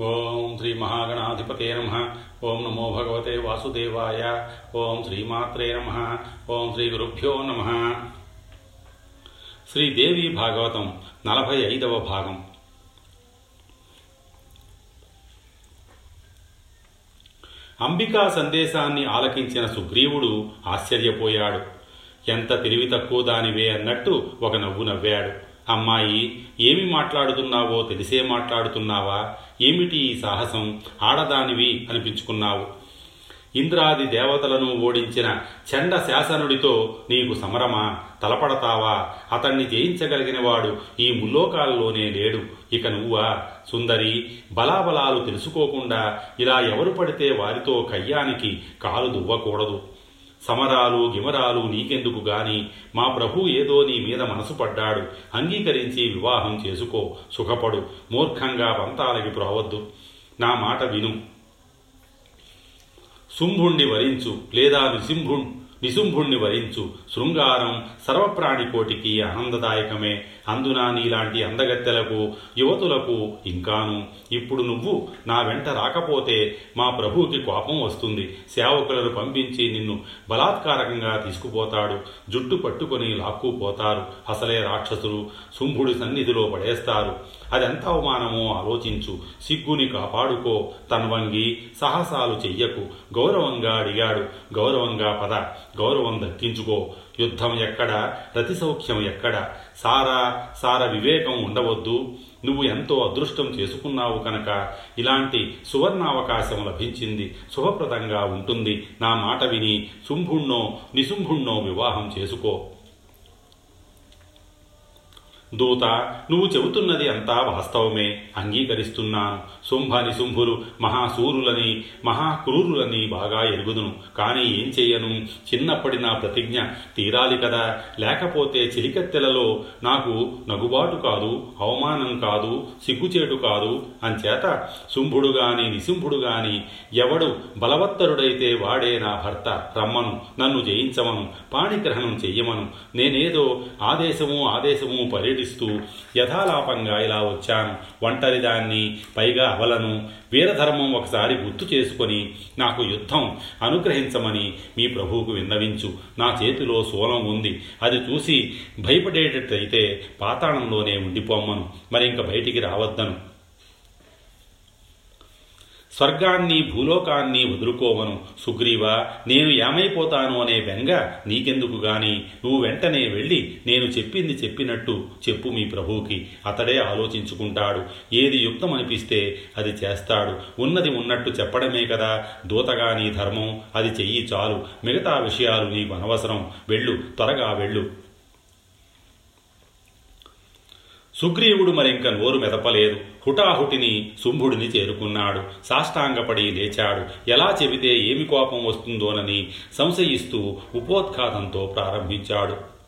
ఓం శ్రీ మహాగణాధిపతే నమ. ఓం నమో భగవతే వాసుదేవాయ. ఓం శ్రీమాత్రే నమ. ఓం శ్రీ గురుభ్యో నమ. శ్రీదేవి భాగవతం నలభై ఐదవ భాగం. అంబికా సందేశాన్ని ఆలకించిన సుగ్రీవుడు ఆశ్చర్యపోయాడు. ఎంత తెలివి తక్కువ దానివే అన్నట్టు ఒక నవ్వు నవ్వాడు. అమ్మాయి ఏమి మాట్లాడుతున్నావో తెలిసే మాట్లాడుతున్నావా? ఏమిటి ఈ సాహసం? ఆడదానివి అనిపించుకున్నావు. ఇంద్రాది దేవతలను ఓడించిన చండ శాసనుడితో నీకు సమరమా? తలపడతావా? అతన్ని జయించగలిగినవాడు ఈ ముల్లోకాల్లోనే లేడు. ఇక నువ్వా? సుందరి బలాబలాలు తెలుసుకోకుండా ఇలా ఎవరు పడితే వారితో కయ్యానికి కాలు దువ్వకూడదు. సమరాలు గిమరాలు నీకెందుకు గాని? మా ప్రభు ఏదో నీ మీద మనసు పడ్డాడు. అంగీకరించి వివాహం చేసుకో. సుఖపడు. మూర్ఖంగా పంతాలకి ప్రోవద్దు నా మాట విను. శుంభుణ్ణి వరించు. లేదా నిసింభు నిశుంభుణ్ణి వరించు. శృంగారం సర్వప్రాణికోటికి ఆనందదాయకమే. అందున నీలాంటి అందగత్తెలకు యువతులకు ఇంకాను. ఇప్పుడు నువ్వు నా వెంట రాకపోతే మా ప్రభువుకి కోపం వస్తుంది. సేవకులను పంపించి నిన్ను బలాత్కారకంగా తీసుకుపోతాడు. జుట్టు పట్టుకొని లాక్కుపోతారు. అసలే రాక్షసులు. శుంభుడి సన్నిధిలో పడేస్తారు. అదెంత అవమానమో ఆలోచించు. సిగ్గుని కాపాడుకో. తన్వంగి సాహసాలు చెయ్యకు. గౌరవంగా అడిగాడు. గౌరవంగా పద. గౌరవం దక్కించుకో. యుద్ధం ఎక్కడ? రతి సౌఖ్యం ఎక్కడ? సారా సార వివేకం ఉండవద్దు. నువ్వు ఎంతో అదృష్టం చేసుకున్నావు కనుక ఇలాంటి సువర్ణావకాశం లభించింది. శుభప్రదంగా ఉంటుంది. నా మాట విని శుంభుణ్ణో నిశుంభుణ్ణో వివాహం చేసుకో. దూత నువ్వు చెబుతున్నది అంతా వాస్తవమే అంగీకరిస్తున్నాను. శుంభని శుంభులు మహాసూరులని మహాక్రూరులని బాగా ఎరుగుదును. కానీ ఏం చెయ్యను చిన్నప్పటి నా ప్రతిజ్ఞ తీరాలి కదా. లేకపోతే చిలికత్తెలలో నాకు నగుబాటు కాదు అవమానం కాదు సిగ్గుచేటు కాదు. అంచేత శుంభుడు గాని నిశుంభుడు గాని ఎవడు బలవత్తరుడైతే వాడే నా భర్త రమ్మను నన్ను జయించమను పాణిగ్రహణం చెయ్యమను. నేనేదో ఆదేశము ఆదేశము పర్యటి పర్యటిస్తూ యథాలాపంగా ఇలా వచ్చాను ఒంటరిదాన్ని పైగా అవలను వీరధర్మం ఒకసారి గుర్తు చేసుకొని నాకు యుద్ధం అనుగ్రహించమని మీ ప్రభువుకు విన్నవించు. నా చేతిలో శూలం ఉంది. అది చూసి భయపడేటట్టయితే పాతాళంలోనే ఉండిపోమ్మను. మరి ఇంక బయటికి రావద్దను. స్వర్గాన్ని భూలోకాన్ని వదులుకోవను. సుగ్రీవ నేను ఏమైపోతాను అనే బెంగ నీకెందుకు గాని? నువ్వు వెంటనే వెళ్ళి నేను చెప్పింది చెప్పినట్టు చెప్పు మీ ప్రభువుకి. అతడే ఆలోచించుకుంటాడు. ఏది యుక్తం అనిపిస్తే అది చేస్తాడు. ఉన్నది ఉన్నట్టు చెప్పడమే కదా. దూతగా నీ ధర్మం అది చెయ్యి చాలు. మిగతా విషయాలు నీకు అనవసరం. వెళ్ళు త్వరగా వెళ్ళు. సుగ్రీవుడు మరింక నోరు మెదపలేదు. హుటాహుటిని శుంభుడిని చేరుకున్నాడు. సాష్టాంగపడి లేచాడు. ఎలా చెబితే ఏమి కోపం వస్తుందోనని సంశయిస్తూ ఉపోద్ఘాతంతో ప్రారంభించాడు.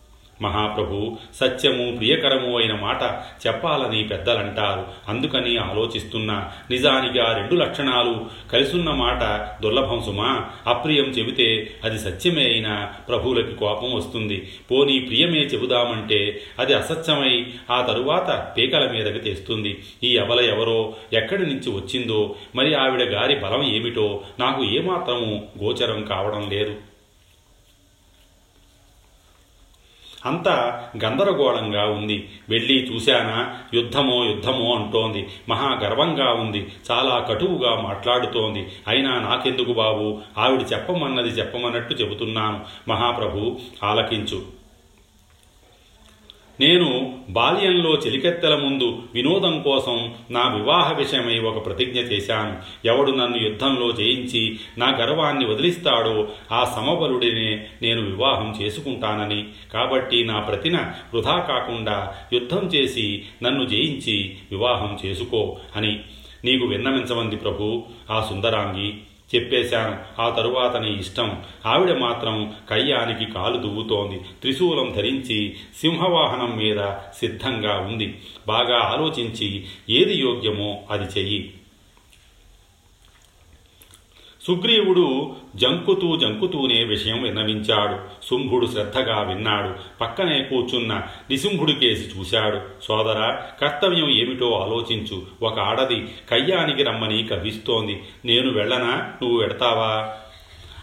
మహాప్రభు సత్యము ప్రియకరము అయిన మాట చెప్పాలని పెద్దలంటారు. అందుకని ఆలోచిస్తున్నా. నిజానికి ఆ రెండు లక్షణాలు కలిసున్న మాట దుర్లభం సుమా. అప్రియం చెబితే అది సత్యమే అయినా ప్రభువులకి కోపం వస్తుంది. పోనీ ప్రియమే చెబుదామంటే అది అసత్యమై ఆ తరువాత పీకల మీదకి తెస్తుంది. ఈ అవల ఎవరో ఎక్కడి నుంచి వచ్చిందో మరి ఆవిడ గారి బలం ఏమిటో నాకు ఏమాత్రము గోచరం కావడం లేదు. అంతా గందరగోళంగా ఉంది. వెళ్ళి చూశానా? యుద్ధమో యుద్ధమో అంటోంది. మహా గర్వంగా ఉంది. చాలా కటువుగా మాట్లాడుతోంది. అయినా నాకెందుకు బాబు? ఆవిడ చెప్పమన్నది చెప్పమన్నట్టు చెబుతున్నాను. మహాప్రభు ఆలకించు. నేను బాల్యంలో చెలికెత్తెల ముందు వినోదం కోసం నా వివాహ విషయమై ఒక ప్రతిజ్ఞ చేశాను. ఎవడు నన్ను యుద్ధంలో జయించి నా గర్వాన్ని వదిలిస్తాడో ఆ సమబలుడినే నేను వివాహం చేసుకుంటానని. కాబట్టి నా ప్రతిన వృధా కాకుండా యుద్ధం చేసి నన్ను జయించి వివాహం చేసుకో అని నీకు విన్నమించమంది ప్రభు. ఆ సుందరాంగి చెప్పేశాను. ఆ తరువాత నీ ఇష్టం. ఆవిడ మాత్రం కయ్యానికి కాలు దువ్వుతోంది. త్రిశూలం ధరించి సింహవాహనం మీద సిద్ధంగా ఉంది. బాగా ఆలోచించి ఏది యోగ్యమో అది చెయ్యి. సుగ్రీవుడు జంకుతూ జంకుతూనే విషయం విన్నవించాడు. శుంభుడు శ్రద్ధగా విన్నాడు. పక్కనే కూర్చున్న నిశుంభుడి కేసి చూశాడు. సోదర కర్తవ్యం ఏమిటో ఆలోచించు. ఒక ఆడది కయ్యానికి రమ్మని కవ్విస్తోంది. నేను వెళ్ళనా? నువ్వు వెడతావా?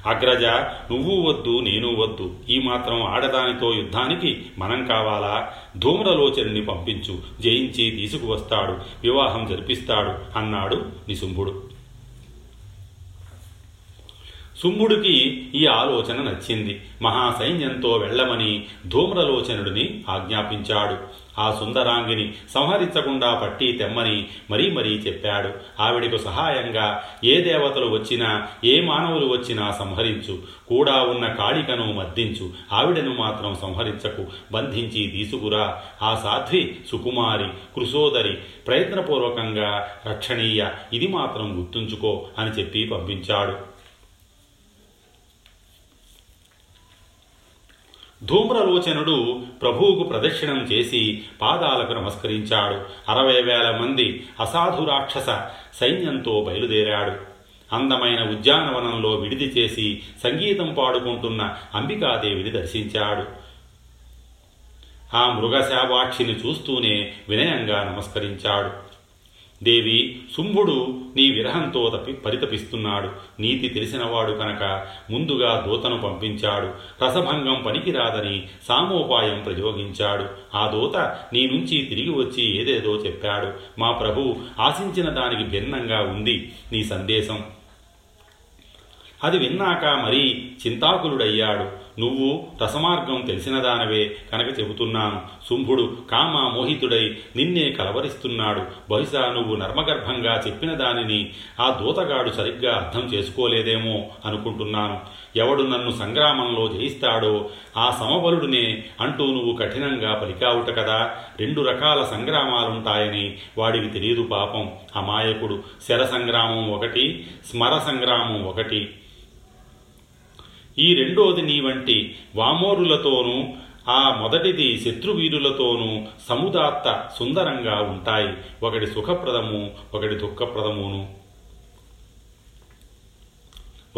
అగ్రజ నువ్వు వద్దు నేను వద్దు. ఈ మాత్రం ఆడదానితో యుద్ధానికి మనం కావాలా? ధూమ్రలోచనుని పంపించు. జయించి తీసుకువస్తాడు. వివాహం జరిపిస్తాడు అన్నాడు నిశుంభుడు. సుమ్ముడికి ఈ ఆలోచన నచ్చింది. మహాసైన్యంతో వెళ్ళమని ధూమ్రలోచనుడిని ఆజ్ఞాపించాడు. ఆ సుందరాంగిని సంహరించకుండా పట్టి తెమ్మని మరీ మరీ చెప్పాడు. ఆవిడకు సహాయంగా ఏ దేవతలు వచ్చినా ఏ మానవులు వచ్చినా సంహరించు. కూడా ఉన్న కాళికను మద్దించు. ఆవిడను మాత్రం సంహరించకు. బంధించి తీసుకురా. ఆ సాధ్వి సుకుమారి కృశోదరి ప్రయత్నపూర్వకంగా రక్షణీయ. ఇది మాత్రం గుర్తుంచుకో అని చెప్పి పంపించాడు. ధూమ్రలోచనుడు ప్రభువుకు ప్రదక్షిణం చేసి పాదాలకు నమస్కరించాడు. అరవై వేల మంది అసాధు రాక్షస సైన్యంతో బయలుదేరాడు. అందమైన ఉద్యానవనంలో విడిది చేసి సంగీతం పాడుకుంటున్న అంబికాదేవిని దర్శించాడు. ఆ మృగశావాక్షిని చూస్తూనే వినయంగా నమస్కరించాడు. దేవి శుంభుడు నీ విరహంతో తప్పి పరితపిస్తున్నాడు. నీతి తెలిసినవాడు కనుక ముందుగా దూతను పంపించాడు. రసభంగం పనికిరాదని సామోపాయం ప్రయోగించాడు. ఆ దూత నీ నుంచి తిరిగి వచ్చి ఏదేదో చెప్పాడు. మా ప్రభు ఆశించిన దానికి భిన్నంగా ఉంది నీ సందేశం. అది విన్నాక మరీ చింతాకులుడయ్యాడు. నువ్వు రసమార్గం తెలిసిన దానవే కనుక చెబుతున్నాను. శుంభుడు కామ మోహితుడై నిన్నే కలవరిస్తున్నాడు. బహుశా నువ్వు నర్మగర్భంగా చెప్పిన దానిని ఆ దూతగాడు సరిగ్గా అర్థం చేసుకోలేదేమో అనుకుంటున్నాను. ఎవడు నన్ను సంగ్రామంలో జయిస్తాడో ఆ సమబలుడినే అంటూ నువ్వు కఠినంగా పలికావుట కదా. రెండు రకాల సంగ్రామాలుంటాయని వాడికి తెలియదు పాపం. అమాయకుడు శర సంగ్రామం ఒకటి స్మర సంగ్రామం ఒకటి. ఈ రెండోది నీ వంటి వామోరులతోనూ ఆ మొదటిది శత్రువీరులతోనూ సముదాత్త సుందరంగా ఉంటాయి. ఒకటి సుఖప్రదము ఒకటి దుఃఖప్రదమును.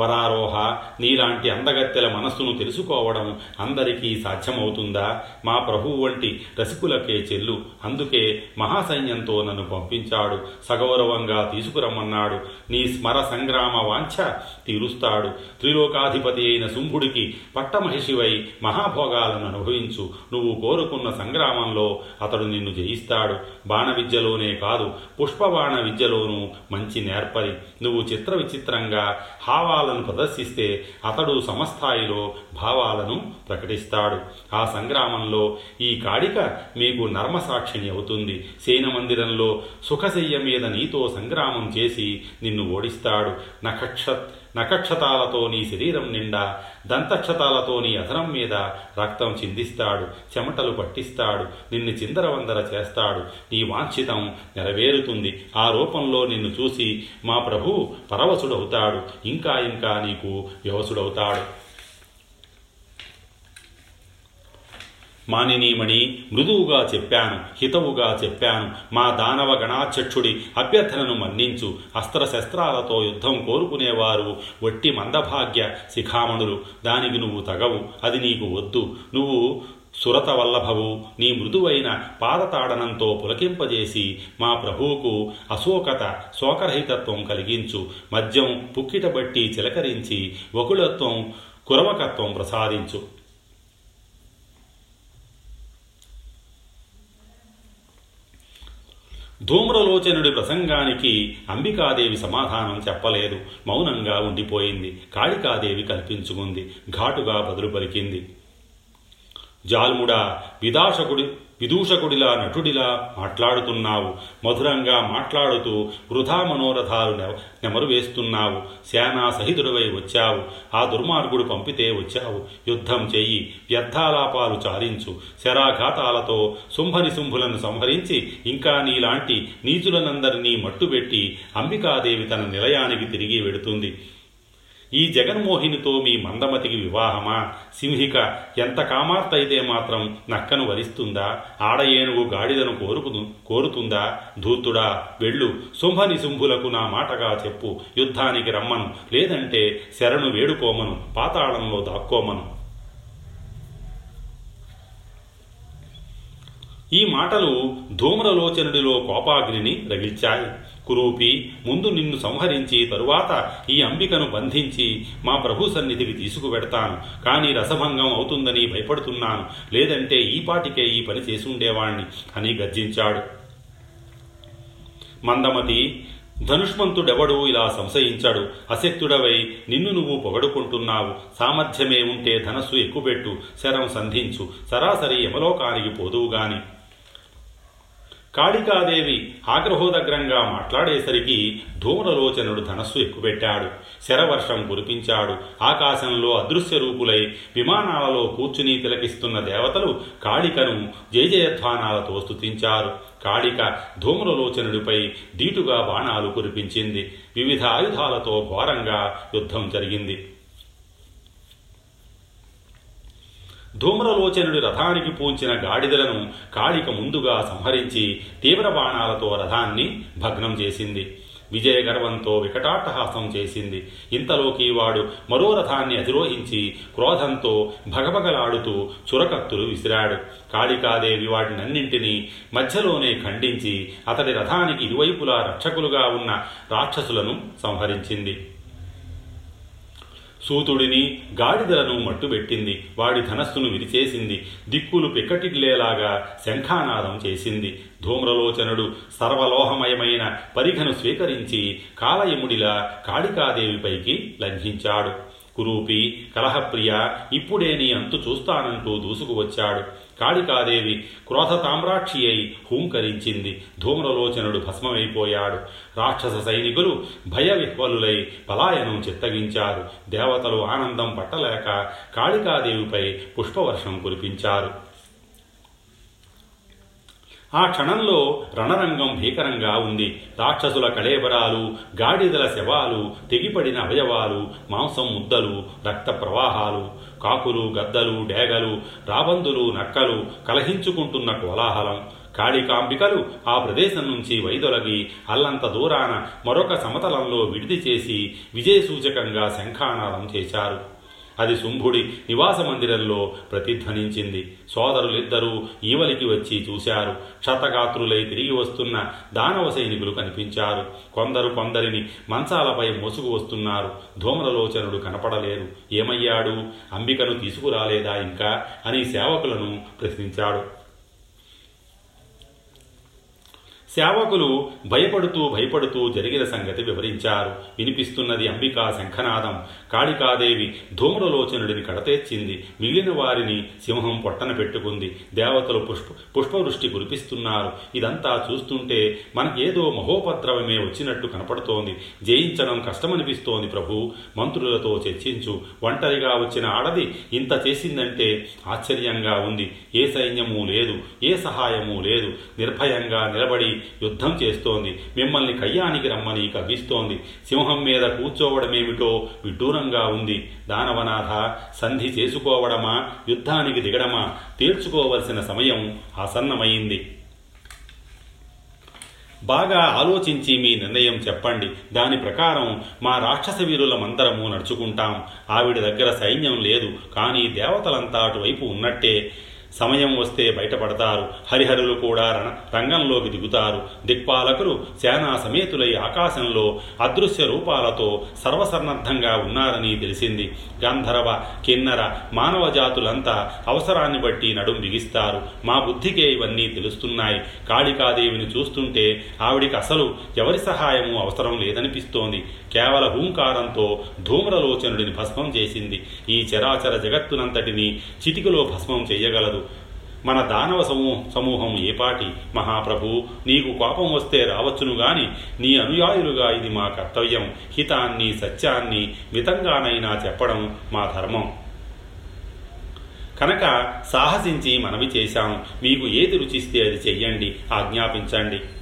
వరారోహ నీలాంటి అందగత్తెల మనస్సును తెలుసుకోవడం అందరికీ సాధ్యమవుతుందా? మా ప్రభువు వంటి రసికులకే చెల్లు. అందుకే మహాసైన్యంతో నన్ను పంపించాడు. సగౌరవంగా తీసుకురమ్మన్నాడు. నీ స్మర సంగ్రామ వాంఛ తీరుస్తాడు. త్రిలోకాధిపతి అయిన శుంభుడికి పట్టమహిషివై మహాభోగాలను అనుభవించు. నువ్వు కోరుకున్న సంగ్రామంలో అతడు నిన్ను జయిస్తాడు. బాణ విద్యలోనే కాదు పుష్పబాణ విద్యలోనూ మంచి నేర్పరి. నువ్వు చిత్ర విచిత్రంగా హావాల భావాలను ప్రదర్శిస్తే అతడు సమస్థాయిలో భావాలను ప్రకటిస్తాడు. ఆ సంగ్రామంలో ఈ కాడిక మీకు నర్మసాక్షిణి అవుతుంది. సేన మందిరంలో సుఖశయ్య మీద నీతో సంగ్రామం చేసి నిన్ను ఓడిస్తాడు. నక్షత్ర నఖక్షతాలతో నీ శరీరం నిండా దంతక్షతాలతో నీ అధరం మీద రక్తం చిందిస్తాడు చెమటలు పట్టిస్తాడు నిన్ను చిందరవందర చేస్తాడు. నీ వాంఛితం నెరవేరుతుంది. ఆ రూపంలో నిన్ను చూసి మా ప్రభు పరవశుడవుతాడు. ఇంకా ఇంకా నీకు వ్యవసుడవుతాడు. మానినీమణి మృదువుగా చెప్పాను హితవుగా చెప్పాను. మా దానవ గణాధ్యక్షుడి అభ్యర్థనను మన్నించు. అస్త్రశస్త్రాలతో యుద్ధం కోరుకునేవారు. వట్టి మందభాగ్య శిఖామణులు దానికి నువ్వు తగవు అది నీకు వద్దు. నువ్వు సురత వల్లభవు నీ మృదువైన పాదతాడనంతో పులకింపజేసి మా ప్రభువుకు అశోకత శోకరహితత్వం కలిగించు. మద్యం పుక్కిటబట్టి చిలకరించి వకులత్వం కురవకత్వం ప్రసాదించు. ధూమ్రలోచనుడి ప్రసంగానికి అంబికాదేవి సమాధానం చెప్పలేదు. మౌనంగా ఉండిపోయింది. కాళికాదేవి కల్పించుకుంది. ఘాటుగా బదులు పలికింది. జాల్ముడా విదాషకుడి విదూషకుడిలా నటుడిలా మాట్లాడుతున్నావు. మధురంగా మాట్లాడుతూ వృధా మనోరథాలు నెమరు వేస్తున్నావు సేనా సహితుడివై వచ్చావు. ఆ దుర్మార్గుడు పంపితే వచ్చావు. యుద్ధం చెయ్యి. వ్యర్థాలాపాలు చాలించు. శరాఘాతాలతో శుంభని శుంభులను సంహరించి ఇంకా నీలాంటి నీచులనందరినీ మట్టుబెట్టి అంబికాదేవి తన నిలయానికి తిరిగి వెడుతుంది. ఈ జగన్మోహినితో మీ మందమతికి వివాహమా? సింహిక ఎంత కామార్తయితే మాత్రం నక్కను వరిస్తుందా? ఆడ ఏనుగు గాడిదను కోరుకు కోరుతుందా? ధూర్తుడా వెళ్ళు. శుంభని నా మాటగా చెప్పు. యుద్ధానికి రమ్మను. లేదంటే శరణు వేడుకోమను. పాతాళంలో దాక్కోమను. ఈ మాటలు ధూమ్రలోచనుడిలో కోపాగ్నిని రగిల్చాయి. కురూపి ముందు నిన్ను సంహరించి తరువాత ఈ అంబికను బంధించి మా ప్రభు సన్నిధికి తీసుకువెడతాను. కానీ రసభంగం అవుతుందని భయపడుతున్నాను. లేదంటే ఈ పాటికే ఈ పని చేసి ఉండేవాణ్ణి అని గర్జించాడు. మందమతి ధనుష్మంతుడెవడు ఇలా సంశయించాడు. అశక్తుడవై నిన్ను నువ్వు పొగడుకుంటున్నావు. సామర్థ్యమే ఉంటే ధనస్సు ఎక్కుపెట్టు శరం సంధించు. సరాసరి యమలోకానికి పోదువుగాని. కాళికాదేవి ఆగ్రహోదగ్రంగా మాట్లాడేసరికి ధూమ్రలోచనుడు ధనస్సు ఎక్కుపెట్టాడు. శరవర్షం కురిపించాడు. ఆకాశంలో అదృశ్య రూపులై విమానాలలో కూర్చుని తిలకిస్తున్న దేవతలు కాళికను జయజయధ్వానాలతో స్తుతించారు కాళిక ధూమ్రలోచనుడిపై దీటుగా బాణాలు కురిపించింది. వివిధ ఆయుధాలతో ఘోరంగా యుద్ధం జరిగింది. ధూమ్రలోచనుడి రథానికి పూంచిన గాడిదలను కాళిక ముందుగా సంహరించి తీవ్ర బాణాలతో రథాన్ని భగ్నం చేసింది. విజయగర్వంతో వికటాట్టహాసం చేసింది. ఇంతలోకి వాడు మరో రథాన్ని అధిరోహించి క్రోధంతో భగభగలాడుతూ చురకత్తులు విసిరాడు. కాళికాదేవి వాటినన్నింటినీ మధ్యలోనే ఖండించి అతడి రథానికి ఇరువైపులా రక్షకులుగా ఉన్న రాక్షసులను సంహరించింది. సూతుడిని గాడిదలను మట్టుబెట్టింది. వాడి ధనస్సును విరిచేసింది. దిక్కులు పిక్కటిల్లేలాగా శంఖానాదం చేసింది. ధూమ్రలోచనుడు సర్వలోహమయమైన పరిఘను స్వీకరించి కాలయముడిలా కాళికాదేవిపైకి లంఘించాడు. కురూపి కలహప్రియ ఇప్పుడే నీ అంతు చూస్తానంటూ దూసుకువచ్చాడు. కాళికాదేవి క్రోధ తామ్రాక్షి అయి హూంకరించింది. ధూమ్రలోచనుడు భస్మమైపోయాడు. రాక్షస సైనికులు భయ విహ్వలులై పలాయనం చిత్తగించారు. దేవతలు ఆనందం పట్టలేక కాళికాదేవిపై పుష్పవర్షం కురిపించారు. ఆ క్షణంలో రణరంగం భీకరంగా ఉంది. రాక్షసుల కళేబరాలు గాడిదల శవాలు తెగిపడిన అవయవాలు మాంసం ముద్దలు రక్త ప్రవాహాలు కాకులు గద్దలు డేగలు రాబందులు నక్కలు కలహించుకుంటున్న కోలాహలం. కాళికాంబికలు ఆ ప్రదేశం నుంచి వైదొలగి అల్లంత దూరాన మరొక సమతలంలో విడిది చేసి విజయసూచకంగా శంఖానాదం చేశారు. అది శుంభుడి నివాస మందిరంలో ప్రతిధ్వనించింది. సోదరులిద్దరూ ఈవలికి వచ్చి చూశారు. క్షతగాత్రులై తిరిగి వస్తున్న దానవ సైనికులు కనిపించారు. కొందరు కొందరిని మంచాలపై మోసుకు వస్తున్నారు. ధూమ్రలోచనుడు కనపడలేదు. ఏమయ్యాడు? అంబికను తీసుకురాలేదా ఇంకా? అని సేవకులను ప్రశ్నించాడు. సేవకులు భయపడుతూ భయపడుతూ జరిగిన సంగతి వివరించారు. వినిపిస్తున్నది అంబికా శంఖనాదం. కాళికాదేవి ధూమ్రలోచనుడిని కడతెచ్చింది. మిగిలిన వారిని సింహం పొట్టన పెట్టుకుంది. దేవతలు పుష్ప పుష్పవృష్టి కురిపిస్తున్నారు. ఇదంతా చూస్తుంటే మనకేదో మహోపద్రవమే వచ్చినట్టు కనపడుతోంది. జయించడం కష్టమనిపిస్తోంది ప్రభు. మంత్రులతో చర్చించు. ఒంటరిగా వచ్చిన ఆడది ఇంత చేసిందంటే ఆశ్చర్యంగా ఉంది. ఏ సైన్యము లేదు. ఏ సహాయము లేదు. నిర్భయంగా నిలబడి యుద్ధం చేస్తోంది. మిమ్మల్ని కయ్యానికి రమ్మని కవ్విస్తోంది. సింహం మీద కూర్చోవడమేమిటో విడ్డూరంగా ఉంది. దానవనాథ సంధి చేసుకోవడమా? యుద్ధానికి దిగడమా? తీర్చుకోవలసిన సమయం ఆసన్నమైంది. బాగా ఆలోచించి మీ నిర్ణయం చెప్పండి. దాని ప్రకారం మా రాక్షస వీరులమందరము నడుచుకుంటాం. ఆవిడ దగ్గర సైన్యం లేదు. కానీ దేవతలంతా అటువైపు ఉన్నట్టే సమయం వస్తే బయటపడతారు. హరిహరులు కూడా రణ రంగంలోకి దిగుతారు. దిక్పాలకులు సేనా సమేతులై ఆకాశంలో అదృశ్య రూపాలతో సర్వసన్నద్ధంగా ఉన్నారని తెలిసింది. గంధర్వ కిన్నర మానవ జాతులంతా అవసరాన్ని బట్టి నడుం బిగిస్తారు. మా బుద్ధికే ఇవన్నీ తెలుస్తున్నాయి. కాళికాదేవిని చూస్తుంటే ఆవిడికి అసలు ఎవరి సహాయము అవసరం లేదనిపిస్తోంది. కేవల హూంకారంతో ధూమ్రలోచనుడిని భస్మం చేసింది. ఈ చరాచర జగత్తునంతటిని చితికిలో భస్మం చెయ్యగలదు మన దానవ సమూహ సమూహం ఏపాటి మహాప్రభు నీకు కోపం వస్తే రావచ్చును గాని నీ అనుయాయులుగా ఇది మా కర్తవ్యం. హితాన్ని సత్యాన్ని మితంగానైనా చెప్పడం మా ధర్మం. కనుక సాహసించి మనవి చేశాం. మీకు ఏది రుచిస్తే అది చెయ్యండి. ఆజ్ఞాపించండి.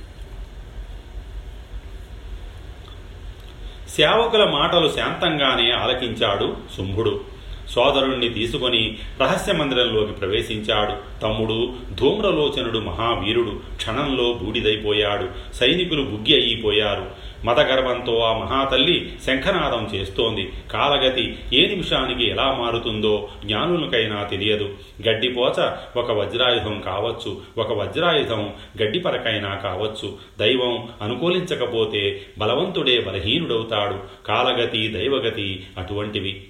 సేవకుల మాటలు శాంతంగానే ఆలకించాడు శుంభుడు సోదరుణ్ణి తీసుకొని రహస్య మందిరంలోకి ప్రవేశించాడు. తమ్ముడు ధూమ్రలోచనుడు మహావీరుడు. క్షణంలో బూడిదైపోయాడు. సైనికులు బుగ్గి అయిపోయారు. మతగర్వంతో ఆ మహాతల్లి శంఖనాదం చేస్తోంది. కాలగతి ఏ నిమిషానికి ఎలా మారుతుందో జ్ఞానులకైనా తెలియదు. గడ్డిపోచ ఒక వజ్రాయుధం కావచ్చు ఒక వజ్రాయుధం గడ్డిపరకైనా కావచ్చు. దైవం అనుకూలించకపోతే బలవంతుడే బలహీనుడవుతాడు. కాలగతి దైవగతి అటువంటివి.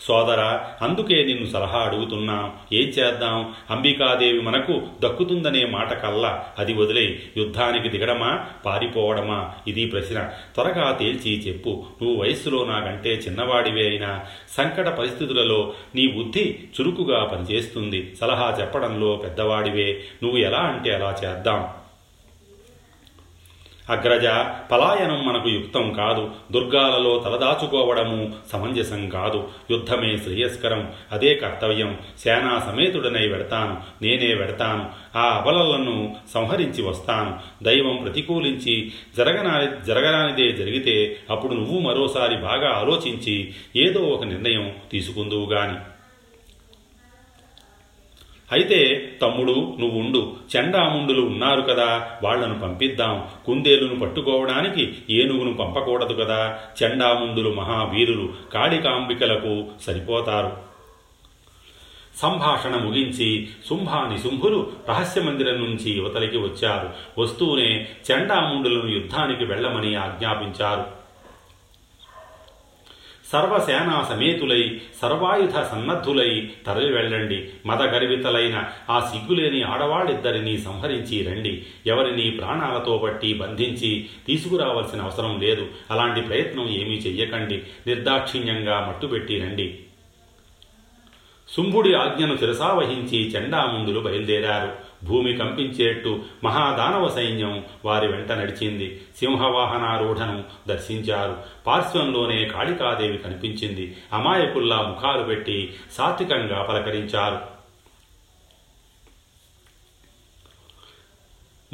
సోదర అందుకే నిన్ను సలహా అడుగుతున్నా. ఏం చేద్దాం? అంబికాదేవి మనకు దక్కుతుందనే మాట కల్లా. అది వదిలే. యుద్ధానికి దిగడమా? పారిపోవడమా? ఇది ప్రశ్న. త్వరగా తేల్చి చెప్పు. నువ్వు వయస్సులో నాకంటే చిన్నవాడివే అయినా. సంకట పరిస్థితులలో నీ బుద్ధి చురుకుగా పనిచేస్తుంది. సలహా చెప్పడంలో పెద్దవాడివే. నువ్వు ఎలా అంటే అలా చేద్దాం. అగ్రజ పలాయనం మనకు యుక్తం కాదు. దుర్గాలలో తలదాచుకోవడము సమంజసం కాదు. యుద్ధమే శ్రేయస్కరం. అదే కర్తవ్యం. సేనా సమేతుడనై వెడతాను. నేనే వెడతాను. ఆ అబలలను సంహరించి వస్తాను. దైవం ప్రతికూలించి జరగనా జరగరానిదే జరిగితే అప్పుడు నువ్వు మరోసారి బాగా ఆలోచించి ఏదో ఒక నిర్ణయం తీసుకుందువు గాని అయితే తమ్ముడు నువ్వుండు. చండాముండులు ఉన్నారు కదా వాళ్ళను పంపిద్దాం. కుందేలును పట్టుకోవడానికి ఏనుగును పంపకూడదు కదా. చండాముండులు మహావీరులు కాళికాంబికలకు సరిపోతారు. సంభాషణ ముగించి శుంభాని శుంభులు రహస్య మందిరం నుంచి యువతలికి వచ్చారు. వస్తూనే చండాముండులను యుద్ధానికి వెళ్ళమని ఆజ్ఞాపించారు. సర్వసేనా సమేతులై సర్వాయుధ సన్నద్ధులై తరలి వెళ్ళండి. మదగర్వితలైన ఆ సిగ్గులేని ఆడవాళ్ళిద్దరినీ సంహరించి రండి. ఎవరిని ప్రాణాలతో పట్టి బంధించి తీసుకురావాల్సిన అవసరం లేదు. అలాంటి ప్రయత్నం ఏమీ చెయ్యకండి. నిర్దాక్షిణ్యంగా మట్టుబెట్టి రండి. శుంభుడి ఆజ్ఞను శిరసావహించి చండాముండులు బయలుదేరారు. భూమి కంపించేట్టు మహాదానవ సైన్యం వారి వెంట నడిచింది. సింహవాహనారూఢను దర్శించారు. పార్శ్వంలోనే కాళికాదేవి కనిపించింది. అమాయకుల్లా ముఖాలు పెట్టి సాత్వికంగా పలకరించారు.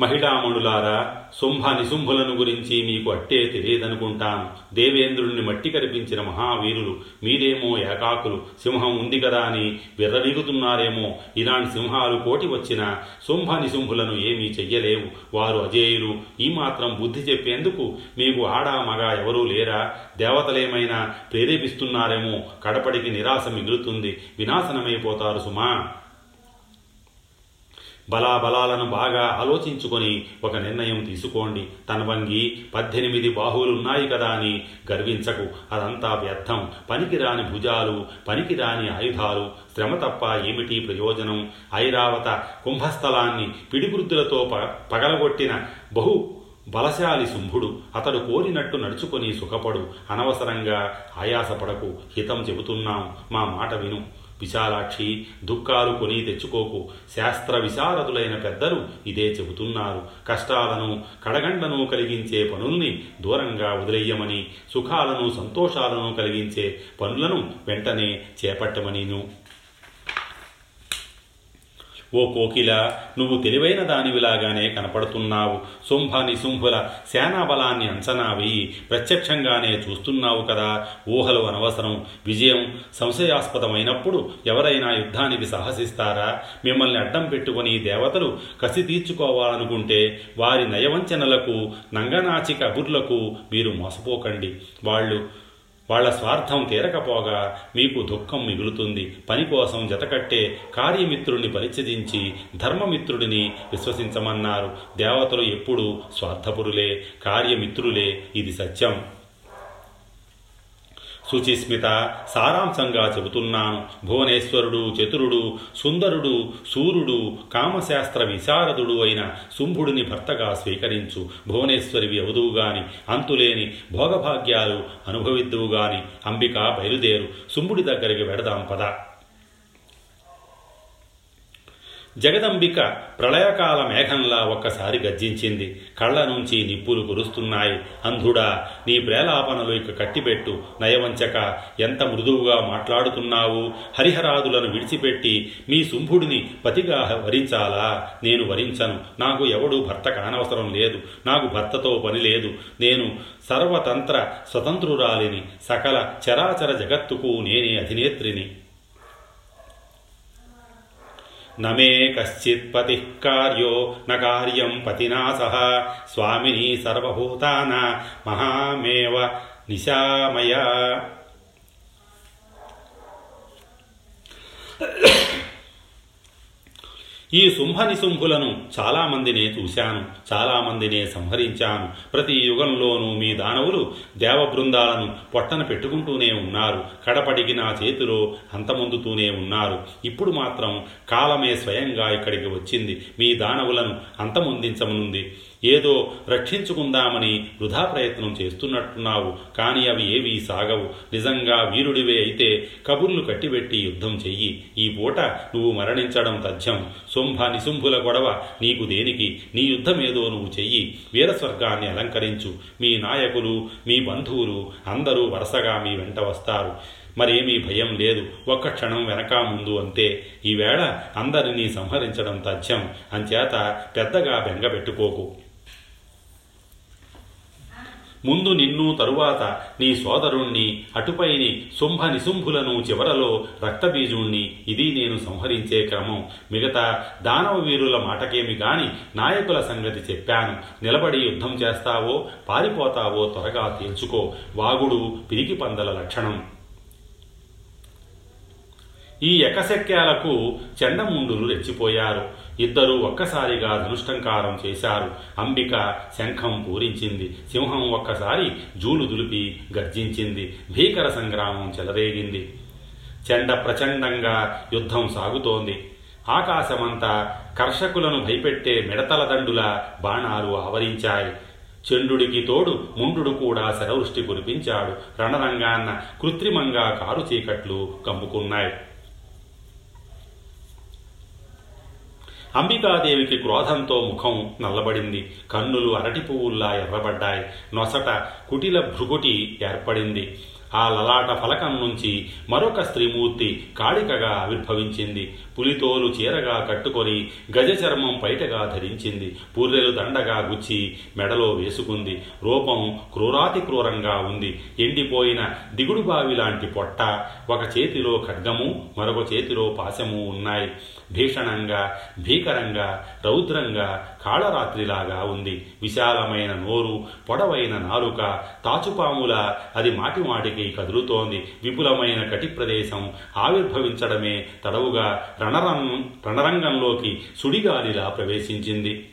మహిళామణులారా శుంభ నిశుంభులను గురించి మీకు అట్టే తెలియదనుకుంటాను దేవేంద్రుణ్ణి మట్టి కరిపించిన మహావీరులు మీరేమో ఏకాకులు సింహం ఉంది కదా అని విర్రవీగుతున్నారేమో. ఇలాంటి సింహాలు కోటి వచ్చిన శుంభ నిశుంభులను ఏమీ చెయ్యలేవు. వారు అజేయులు ఈ మాత్రం బుద్ధి చెప్పేందుకు మీకు ఆడా మగ ఎవరూ లేరా? దేవతలేమైనా ప్రేరేపిస్తున్నారేమో. కడపడికి నిరాశ మిగులుతుంది. వినాశనమైపోతారు సుమా. బలాబలాలను బాగా ఆలోచించుకొని ఒక నిర్ణయం తీసుకోండి. తన వంగి పద్దెనిమిది బాహువులున్నాయి కదా అని గర్వించకు. అదంతా వ్యర్థం. పనికిరాని భుజాలు పనికిరాని ఆయుధాలు. శ్రమ తప్ప ఏమిటి ప్రయోజనం? ఐరావత కుంభస్థలాన్ని పిడిగుర్తులతో ప పగలగొట్టిన బహు బలశాలి శుంభుడు. అతడు కోరినట్టు నడుచుకొని సుఖపడు. అనవసరంగా ఆయాసపడకు. హితం చెబుతున్నాం. మా మాట విను. విశాలాక్షి దుఃఖాలు కొని తెచ్చుకోకు. శాస్త్ర విశారదులైన పెద్దలు ఇదే చెబుతున్నారు. కష్టాలను కడగండను కలిగించే పనుల్ని దూరంగా వదిలేయమని సుఖాలను సంతోషాలను కలిగించే పనులను వెంటనే చేపట్టమనిను. ఓ కోకిల నువ్వు తెలివైన దానివిలాగానే కనపడుతున్నావు. శుంభ నిశుంభుల సేనాబలాన్ని అంచనా వేయి ప్రత్యక్షంగానే చూస్తున్నావు కదా. ఊహలు అనవసరం. విజయం సంశయాస్పదమైనప్పుడు ఎవరైనా యుద్ధానికి సాహసిస్తారా? మిమ్మల్ని అడ్డం పెట్టుకుని దేవతలు కసి తీర్చుకోవాలనుకుంటే వారి నయవంచనలకు నంగనాచిక అబుర్లకు మీరు మోసపోకండి. వాళ్ళు వాళ్ళ స్వార్థం తీరకపోగా మీకు దుఃఖం మిగులుతుంది. పని కోసం జతకట్టే కార్యమిత్రుడిని పరిచయించి ధర్మమిత్రుడిని విశ్వసించమన్నారు. దేవతలు ఎప్పుడూ స్వార్థపురులే కార్యమిత్రులే ఇది సత్యం. శుచిస్మిత సారాంశంగా చెబుతున్నాను. భువనేశ్వరుడు చతురుడు సుందరుడు సూర్యుడు కామశాస్త్ర విశారదుడు అయిన శుంభుడిని భర్తగా స్వీకరించు. భువనేశ్వరివి అవుదువుగాని అంతులేని భోగభాగ్యాలు అనుభవిద్దువుగాని అంబిక బయలుదేరు. శుంభుడి దగ్గరికి వెడదాం పద. జగదంబిక ప్రళయకాల మేఘంలా ఒక్కసారి గర్జించింది. కళ్ళ నుంచి నిప్పులు కురుస్తున్నాయి. అంధుడా నీ ప్రేలాపనలు ఇక కట్టిపెట్టు. నయవంచక ఎంత మృదువుగా మాట్లాడుతున్నావు? హరిహరాదులను విడిచిపెట్టి మీ శుంభుడిని పతిగా వరించాలా? నేను వరించను. నాకు ఎవడు భర్త కానవసరం లేదు. నాకు భర్తతో పని లేదు. నేను సర్వతంత్ర స్వతంత్రురాలిని. సకల చరాచర జగత్తుకు నేనే అధినేత్రిని. నమే కశ్చిత్ పతి కార్యో న కార్యం పతినా సహ స్వామిని సర్వభూతాన మహామేవ నిశామయ. ఈ శుంభ నిశుంభులను చాలామందినే చూశాను చాలామందినే సంహరించాను. ప్రతి యుగంలోనూ మీ దానవులు దేవ బృందాలను పొట్టన పెట్టుకుంటూనే ఉన్నారు కడపడికి నా చేతిలో అంతమొందుతూనే ఉన్నారు. ఇప్పుడు మాత్రం కాలమే స్వయంగా ఇక్కడికి వచ్చింది. మీ దానవులను అంతమొందించమనుంది ఏదో రక్షించుకుందామని వృధా ప్రయత్నం చేస్తున్నట్టున్నావు. కానీ అవి ఏవీ సాగవు. నిజంగా వీరుడివే అయితే కబుర్లు కట్టిబెట్టి యుద్ధం చెయ్యి. ఈ పూట నువ్వు మరణించడం తథ్యం. శుంభ నిశుంభుల గొడవ నీకు దేనికి? నీ యుద్ధమేదో నువ్వు చెయ్యి. వీరస్వర్గాన్ని అలంకరించు. మీ నాయకులు మీ బంధువులు అందరూ వరుసగా మీ వెంట వస్తారు. మరేమీ భయం లేదు. ఒక్క క్షణం వెనక ముందు అంతే. ఈవేళ అందరినీ సంహరించడం తథ్యం. అంచేత పెద్దగా బెంగ పెట్టుకోకు ముందు నిన్ను తరువాత నీ సోదరుణ్ణి అటుపైని శుంభ నిశుంభులను చివరలో రక్తబీజుణ్ణి. ఇది నేను సంహరించే క్రమం. మిగతా దానవ వీరుల మాటకేమి గాని నాయకుల సంగతి చెప్పాను. నిలబడి యుద్ధం చేస్తావో పారిపోతావో త్వరగా తేల్చుకో. వాగుడు పిరికి పందల లక్షణం. ఈ ఎకశక్యాలకు చెండముండులు రెచ్చిపోయారు. ఇద్దరూ ఒక్కసారిగా ధనుష్టంకారం చేశారు. అంబిక శంఖం పూరించింది. సింహం ఒక్కసారి జూలు దులిపి గర్జించింది. భీకర సంగ్రామం చెలరేగింది. చెండ ప్రచండంగా యుద్ధం సాగుతోంది. ఆకాశమంతా కర్షకులను భయపెట్టే మిడతల దండుల బాణాలు ఆవరించాయి. చండుడికి తోడు ముండు కూడా శరవృష్టి కురిపించాడు. రణరంగాన్న కృత్రిమంగా కారు చీకట్లు కమ్ముకున్నాయి. అంబికాదేవికి క్రోధంతో ముఖం నల్లబడింది. కన్నులు అరటి పువ్వుల్లా ఎర్రబడ్డాయి. నొసట కుటిల భృగుటి ఏర్పడింది. ఆ లలాట ఫలకం నుంచి మరొక స్త్రీమూర్తి కాళికగా ఆవిర్భవించింది. పులితోలు చీరగా కట్టుకొని గజ చర్మం పైటగా ధరించింది. పూర్రెలు దండగా గుచ్చి మెడలో వేసుకుంది. రూపం క్రూరాతి క్రూరంగా ఉంది. ఎండిపోయిన దిగుడు బావి లాంటి పొట్ట ఒక చేతిలో ఖడ్గము మరొక చేతిలో పాశము ఉన్నాయి. భీషణంగా భీకరంగా రౌద్రంగా కాళరాత్రిలాగా ఉంది. విశాలమైన నోరు పొడవైన నాలుక తాచుపాముల అది మాటిమాటికి కదులుతోంది విపులమైన కటి ప్రదేశం. ఆవిర్భవించడమే తడవుగా రణరం రణరంగంలోకి సుడిగాలిలా ప్రవేశించింది.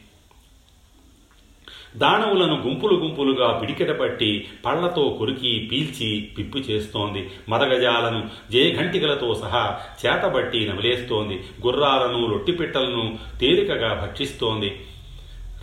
దానవులను గుంపులు గుంపులుగా పిడికెటపట్టి పళ్ళతో కొరికి పీల్చి పిప్పు చేస్తోంది. మదగజాలను జయఘంటికలతో సహా చేతబట్టి నమిలేస్తోంది. గుర్రాలను రొట్టిపిట్టలను తేలికగా భక్షిస్తోంది.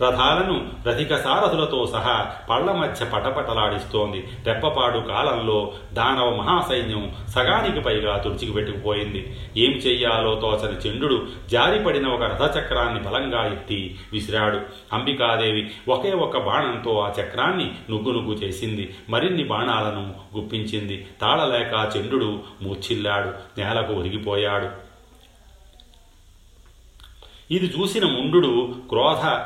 రథాలను రథిక సారథులతో సహా పళ్ళ మధ్య పటపటలాడిస్తోంది. రెప్పపాడు కాలంలో దానవ మహాసైన్యం సగానికి పైగా తుడిచికిపెట్టుకుపోయింది ఏం చెయ్యాలో తోచని చండు జారిపడిన ఒక రథచక్రాన్ని బలంగా ఎత్తి విసిరాడు. అంబికాదేవి ఒకే ఒక్క బాణంతో ఆ చక్రాన్ని నుగ్గు నుగ్గు చేసింది. మరిన్ని బాణాలను గుప్పించింది. తాళలేక చండు మూర్ఛిల్లాడు నేలకు ఒరిగిపోయాడు. ఇది చూసిన ముండు క్రోధ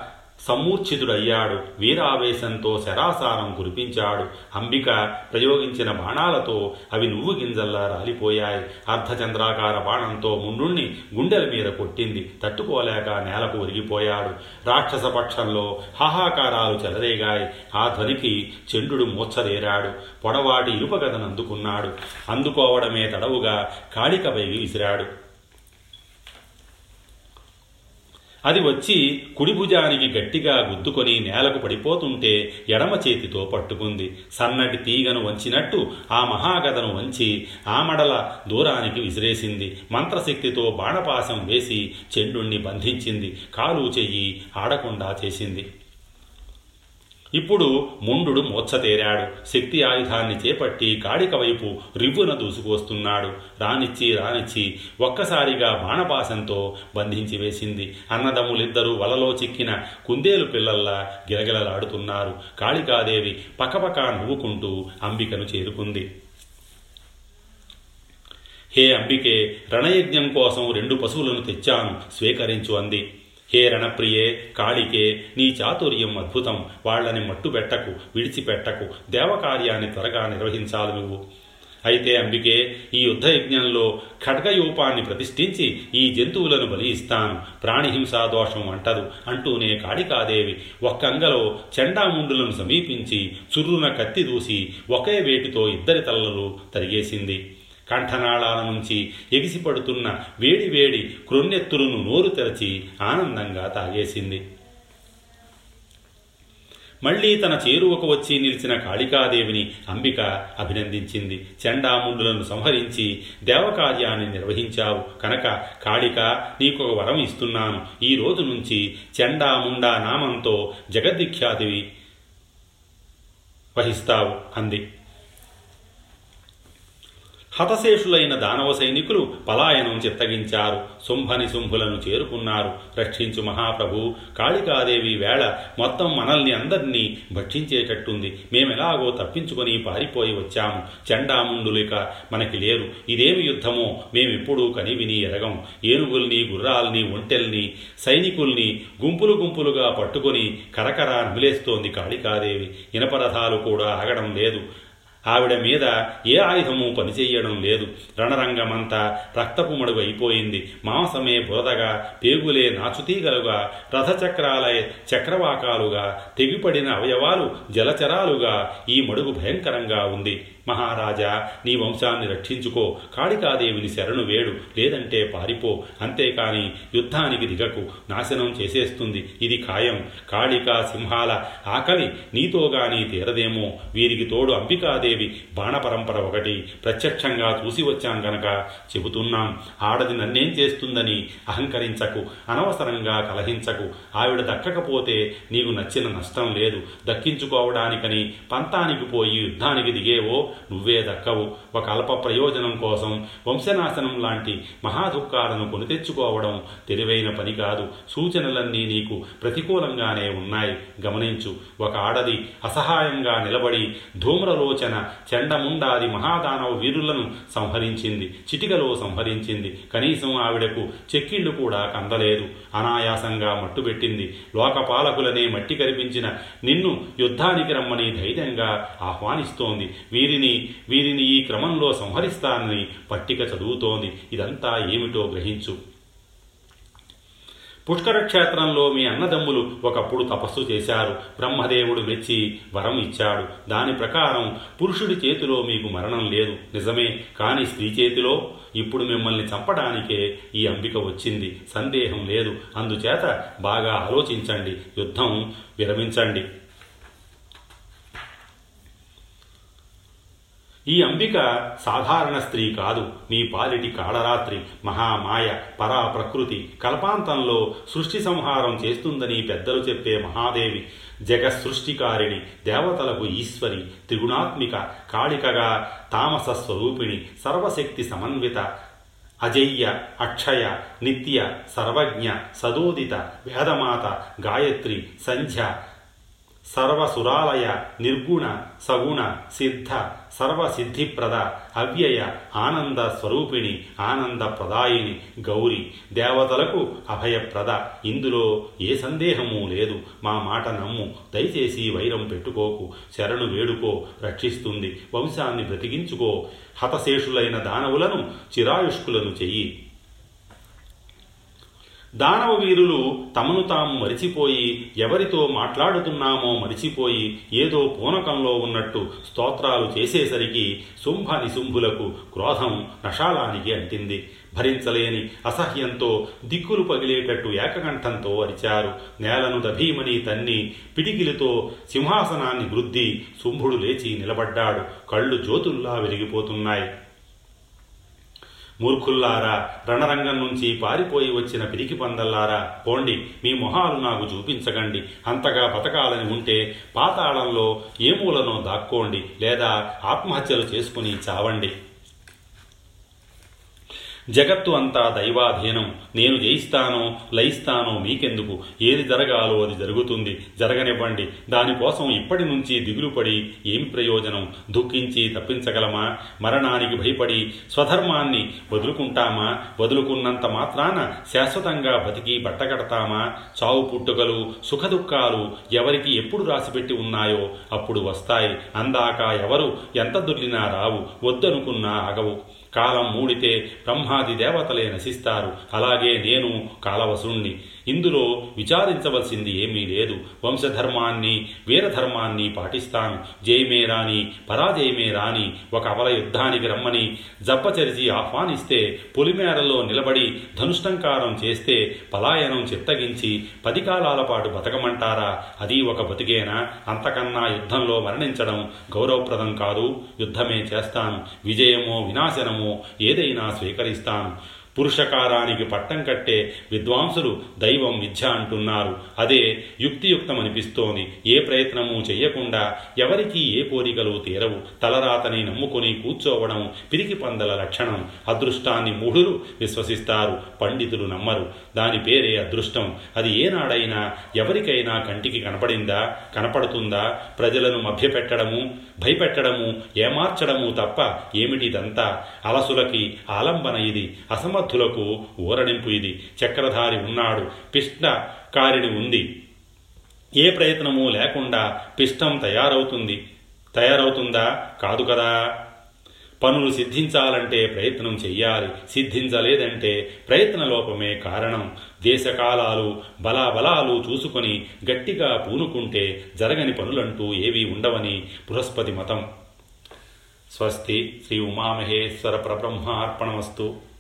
సమ్మూర్ఛితుడయ్యాడు. వీరావేశంతో శరాసారం కురిపించాడు. అంబిక ప్రయోగించిన బాణాలతో అవి నువ్వు గింజల్లా రాలిపోయాయి. అర్ధచంద్రాకార బాణంతో ముండుణ్ణి గుండెల మీద కొట్టింది. తట్టుకోలేక నేలకు ఒరిగిపోయాడు. రాక్షస పక్షంలో హాహాకారాలు చెలరేగాయి. ఆ ధ్వనికి చండు మూర్ఛదేరాడు పొడవాటి ఇరుపగదనందుకున్నాడు. అందుకోవడమే తడవుగా కాళికపై విసిరాడు. అది వచ్చి కుడి భుజానికి గట్టిగా గుద్దుకొని నేలకు పడిపోతుంటే ఎడమ చేతితో పట్టుకుంది. సన్నటి తీగను వంచినట్టు ఆ మహాగదను వంచి ఆమడల దూరానికి విసిరేసింది. మంత్రశక్తితో బాణపాశం వేసి చెండుణ్ణి బంధించింది. కాలు చెయ్యి ఆడకుండా చేసింది. ఇప్పుడు ముండు మోచ్చతేరాడు శక్తి ఆయుధాన్ని చేపట్టి కాడిక వైపు రివ్వున దూసుకువస్తున్నాడు. రానిచ్చి రానిచ్చి ఒక్కసారిగా బాణపాసంతో బంధించి వేసింది. అన్నదమ్ములిద్దరూ వలలో చిక్కిన కుందేలు పిల్లల్లా గిలగిలలాడుతున్నారు. కాళికాదేవి పక్కపక్క నవ్వుకుంటూ అంబికను చేరుకుంది. హే అంబికే రణయజ్ఞం కోసం రెండు పశువులను తెచ్చాను స్వీకరించు అంది. హే రణప్రియే కాళికే నీ చాతుర్యం అద్భుతం. వాళ్ళని మట్టుబెట్టకు విడిచిపెట్టకు దేవకార్యాన్ని త్వరగా నిర్వహించాలి నువ్వు. అయితే అంబికే ఈ యుద్ధ యజ్ఞంలో ఖడ్గయూపాన్ని ప్రతిష్ఠించి ఈ జంతువులను బలి ఇస్తాను ప్రాణిహింసా దోషం అంటదు అంటూనే కాళికాదేవి ఒక్కంగలో చెండాముండులను సమీపించి చుర్రున కత్తి దూసి ఒకే వేటితో ఇద్దరి తలలు తరిగేసింది. కంఠనాళాల నుంచి ఎగిసిపడుతున్న వేడి వేడి క్రొన్నెత్తులను నోరు తెరచి ఆనందంగా తాగేసింది. మళ్ళీ తన చేరువకు వచ్చి నిలిచిన కాళికాదేవిని అంబిక అభినందించింది. చండాముండులను సంహరించి దేవకార్యాన్ని నిర్వహించావు. కనుక కాళిక నీకొక వరం ఇస్తున్నాను. ఈ రోజు నుంచి చండాముండా నామంతో జగద్విఖ్యాతివి వహిస్తావు అంది. హతశేషులైన దానవ సైనికులు పలాయనం చిత్తగించారు. శుంభని శుంభులను చేరుకున్నారు. రక్షించు మహాప్రభు కాళికాదేవి వేళ మొత్తం మనల్ని అందరినీ భక్షించేటట్టుంది. మేమెలాగో తప్పించుకొని పారిపోయి వచ్చాము. చండాముండులిక మనకి లేరు. ఇదేమి యుద్ధమో మేమెప్పుడూ కనివిని ఎరగం. ఏనుగుల్ని గుర్రాల్ని ఒంటెల్ని సైనికుల్ని గుంపులు గుంపులుగా పట్టుకొని కరకర నమిలేస్తోంది కాళికాదేవి. ఇనపరథాలు కూడా ఆగడం లేదు. ఆవిడ మీద ఏ ఆయుధము పనిచేయడం లేదు. రణరంగమంతా రక్తపు మడుగు అయిపోయింది మాంసమే బురదగా పేగులే నాచుతీగలుగా రథచక్రాలయ చక్రవాకాలుగా తెగిపడిన అవయవాలు జలచరాలుగా ఈ మడుగు భయంకరంగా ఉంది. మహారాజా నీ వంశాన్ని రక్షించుకో. కాళికాదేవిని శరణు వేడు. లేదంటే పారిపో. అంతేకాని యుద్ధానికి దిగకు. నాశనం చేసేస్తుంది. ఇది ఖాయం. కాళికా సింహాల ఆకలి నీతో గాని తీరదేమో. వీరికి తోడు అంబికాదేవి బాణపరంపర ఒకటి. ప్రత్యక్షంగా చూసి వచ్చాం గనక. చెబుతున్నాం. ఆడది నన్నేం చేస్తుందని అహంకరించకు. అనవసరంగా కలహించకు. ఆవిడ దక్కకపోతే నీకు నచ్చిన నష్టం లేదు. దక్కించుకోవడానికని పంతానికి పోయి యుద్ధానికి దిగేవో నువ్వే దక్కవు. ఒక అల్ప ప్రయోజనం కోసం వంశనాశనం లాంటి మహాదుఃఖాలను కొని తెచ్చుకోవడం తెలివైన పని కాదు. సూచనలన్నీ నీకు ప్రతికూలంగానే ఉన్నాయి. గమనించు ఒక ఆడది అసహాయంగా నిలబడి ధూమ్రలోచన చెండముండాది మహాదానవ వీరులను సంహరించింది చిటికలో సంహరించింది. కనీసం ఆవిడకు చెక్కిళ్ళు కూడా కందలేదు. అనాయాసంగా మట్టుబెట్టింది లోకపాలకులనే మట్టి కనిపించిన నిన్ను యుద్ధానికి రమ్మని ధైర్యంగా ఆహ్వానిస్తోంది. వీరిని వీరిని ఈ క్రమంలో సంహరిస్తానని పట్టిక చదువుతోంది. ఇదంతా ఏమిటో గ్రహించు. పుష్కర క్షేత్రంలో మీ అన్నదమ్ములు ఒకప్పుడు తపస్సు చేశారు. బ్రహ్మదేవుడు మెచ్చి వరం ఇచ్చాడు. దాని ప్రకారం పురుషుడి చేతిలో మీకు మరణం లేదు. నిజమే. కానీ స్త్రీ చేతిలో? ఇప్పుడు మిమ్మల్ని చంపడానికే ఈ అంబిక వచ్చింది. సందేహం లేదు. అందుచేత బాగా ఆలోచించండి. యుద్ధం విరమించండి. ఈ అంబిక సాధారణ స్త్రీ కాదు. మీ పాలిటి కాళరాత్రి మహామాయ పరా ప్రకృతి కల్పాంతంలో సృష్టి సంహారం చేస్తుందని పెద్దలు చెప్పే మహాదేవి జగసృష్టికారిణి దేవతలకు ఈశ్వరి త్రిగుణాత్మిక కాళికగా తామస స్వరూపిణి సర్వశక్తి సమన్విత అజయ్య అక్షయ నిత్య సర్వజ్ఞ సదోదిత వేదమాత గాయత్రి సంధ్య సర్వసురాలయ నిర్గుణ సగుణ సిద్ధ సర్వసిద్ధిప్రద అవ్యయ ఆనంద స్వరూపిణి ఆనంద ప్రదాయిని గౌరి దేవతలకు అభయప్రద. ఇందులో ఏ సందేహము లేదు. మా మాట నమ్ము. దయచేసి వైరం పెట్టుకోకు. శరణు వేడుకో. రక్షిస్తుంది. వంశాన్ని బ్రతికించుకో. హతశేషులైన దానవులను చిరాయుష్కులను చెయ్యి. దానవ వీరులు తమను తాము మరిచిపోయి ఎవరితో మాట్లాడుతున్నామో మరిచిపోయి ఏదో పూనకంలో ఉన్నట్టు స్తోత్రాలు చేసేసరికి శుంభ నిశుంభులకు క్రోధం నషాలానికి అంటింది. భరించలేని అసహ్యంతో దిక్కులు పగిలేటట్టు ఏకకంఠంతో అరిచారు. నేలను దభీమని తన్ని పిడికిలితో సింహాసనాన్ని వృద్ధి శుంభుడు లేచి నిలబడ్డాడు. కళ్ళు జ్యోతుల్లా వెలిగిపోతున్నాయి. మూర్ఖుల్లారా రణరంగం నుంచి పారిపోయి వచ్చిన పిరికి పందల్లారా పోండి మీ మొహాలు నాకు చూపించకండి. అంతగా బతకాలని ఉంటే పాతాళంలో ఏ మూలనో దాక్కోండి లేదా ఆత్మహత్యలు చేసుకుని చావండి. జగత్తు అంతా దైవాధీనం. నేను జయిస్తానో లయిస్తానో మీకెందుకు? ఏది జరగాలో అది జరుగుతుంది. జరగనివ్వండి. దానికోసం ఇప్పటి నుంచి దిగులుపడి ఏమి ప్రయోజనం? దుఃఖించి తప్పించగలమా? మరణానికి భయపడి స్వధర్మాన్ని వదులుకుంటామా? వదులుకున్నంత మాత్రాన శాశ్వతంగా బతికి బట్టగడతామా? చావు పుట్టుకలు సుఖదుఖాలు ఎవరికి ఎప్పుడు రాసిపెట్టి ఉన్నాయో అప్పుడు వస్తాయి. అందాక ఎవరు ఎంత దుర్లినా రావు. వద్దనుకున్నా ఆగవు. కాలం మూడితే బ్రహ్మాది దేవతలే నశిస్తారు అలాగే నేను కాలవసుణ్ణి. ఇందులో విచారించవలసింది ఏమీ లేదు. వంశధర్మాన్ని వీరధర్మాన్ని పాటిస్తాను. జయమే రాని పరాజయమే రాని ఒక అవల యుద్ధానికి రమ్మని జప్పచరిచి ఆహ్వానిస్తే పొలిమేరలో నిలబడి ధనుష్టంకారం చేస్తే పలాయనం చిత్తగించి పది కాలాల పాటు బతకమంటారా? అది ఒక బతికేనా? అంతకన్నా యుద్ధంలో మరణించడం గౌరవప్రదం కాదు. యుద్ధమే చేస్తాను. విజయమో వినాశనమో ఏదైనా స్వీకరిస్తాను. పురుషకారానికి పట్టం కట్టే విద్వాంసులు దైవం విద్య అంటున్నారు. అదే యుక్తియుక్తమనిపిస్తోంది. ఏ ప్రయత్నము చెయ్యకుండా ఎవరికి ఏ కోరికలు తీరవు. తలరాతని నమ్ముకొని కూర్చోవడం పిరికి పందల లక్షణం. అదృష్టాన్ని మూఢులు విశ్వసిస్తారు. పండితులు నమ్మరు. దాని పేరే అదృష్టం. అది ఏనాడైనా ఎవరికైనా కంటికి కనపడిందా? కనపడుతుందా? ప్రజలను మభ్యపెట్టడము భయపెట్టడము ఏమార్చడము తప్ప ఏమిటిదంతా? అలసులకి ఆలంబన ఇది. సమర్థులకు ఊరడింపు ఇది. చక్రధారి ఉన్నాడు. పిష్టకారిణి ఉంది. ఏ ప్రయత్నము లేకుండా పిష్టం తయారవుతుంది. తయారవుతుందా? కాదు కదా. పనులు సిద్ధించాలంటే ప్రయత్నం చెయ్యాలి. సిద్ధించలేదంటే ప్రయత్న లోపమే కారణం. దేశకాలాలు బలాబలాలు చూసుకొని గట్టిగా పూనుకుంటే జరగని పనులంటూ ఏవీ ఉండవని బృహస్పతి మతం. స్వస్తి శ్రీ ఉమామహేశ్వర ప్రబ్రహ్మార్పణమస్తు.